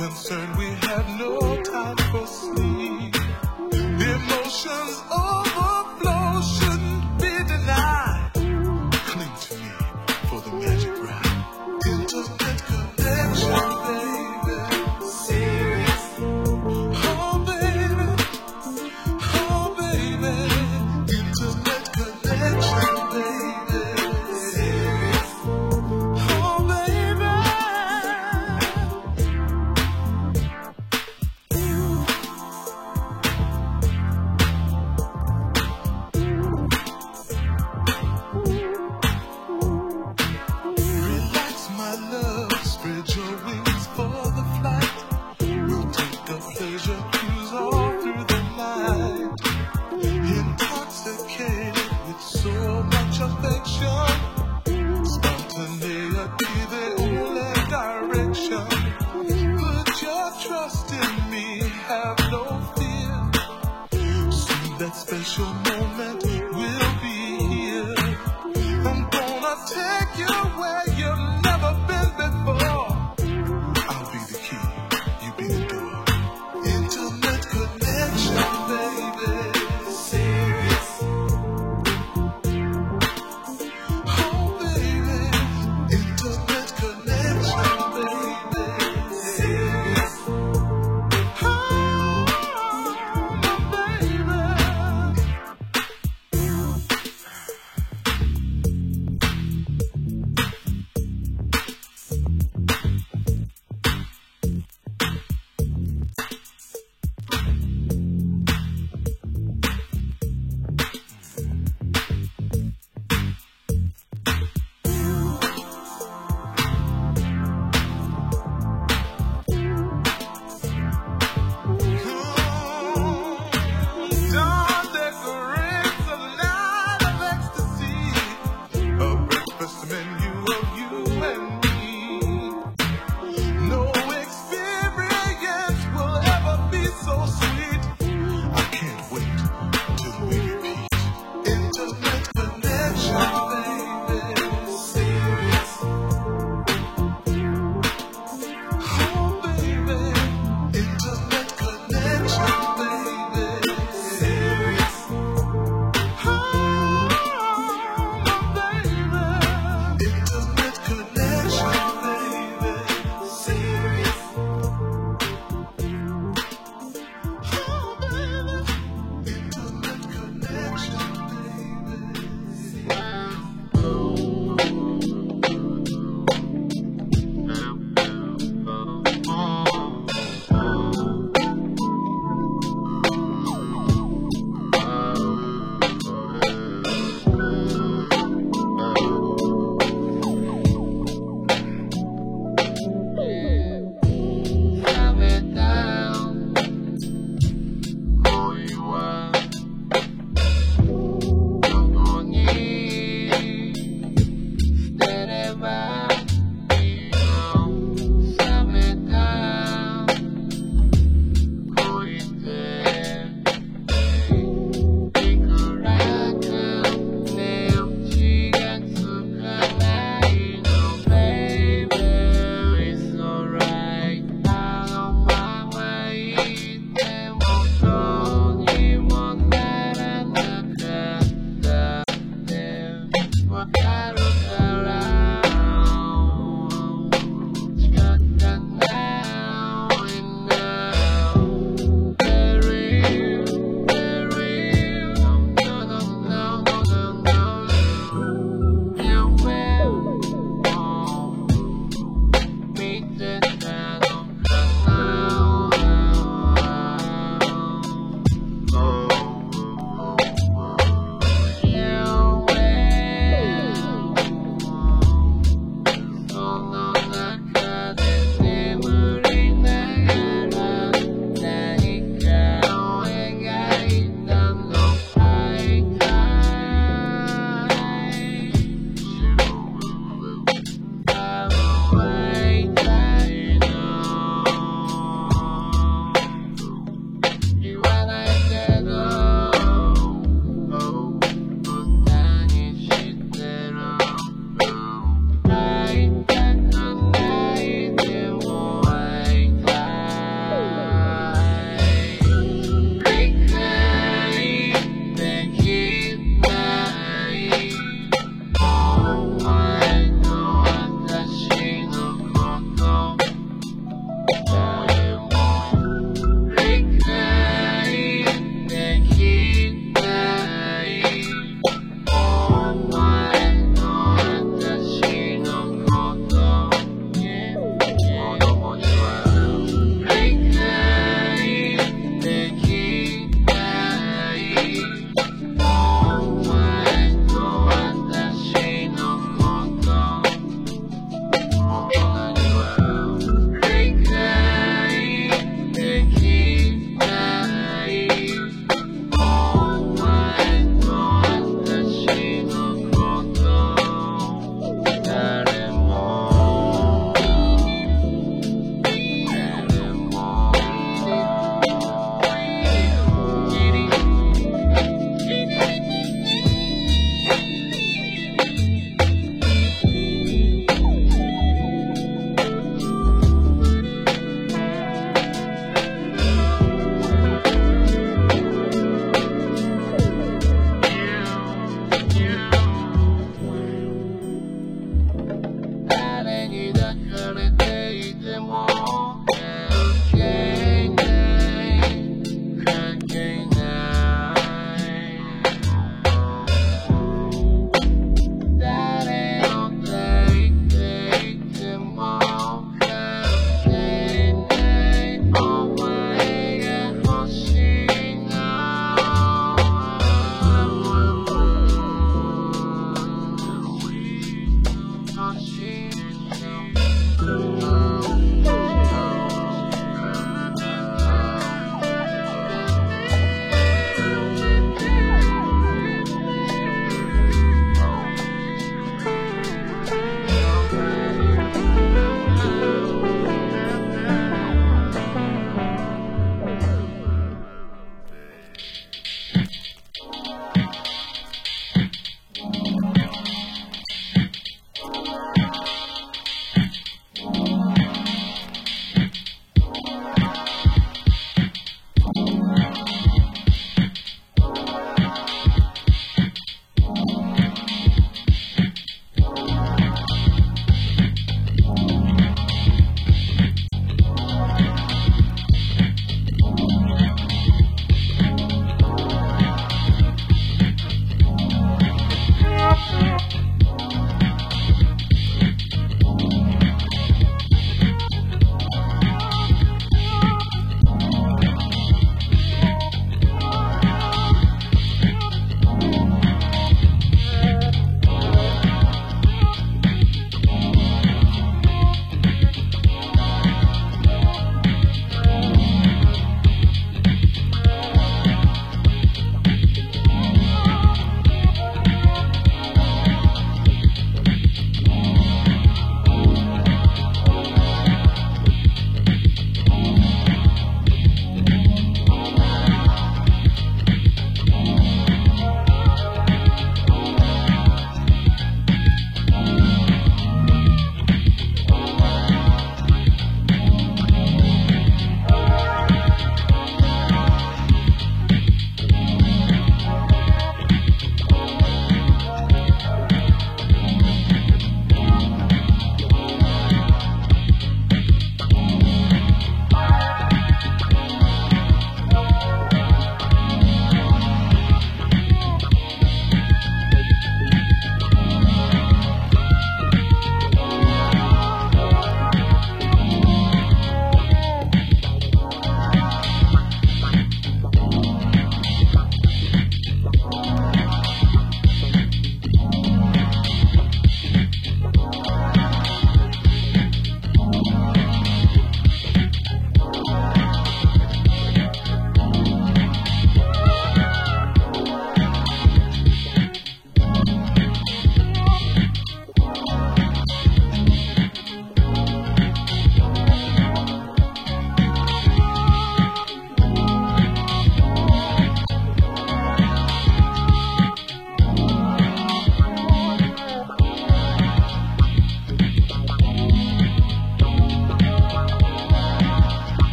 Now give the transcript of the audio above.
concerned, we have no time for sleep. Emotions all. in me, have no fear. That special moment will be here. I'm gonna take you away. of you and me. கடைத்தே இஜமோ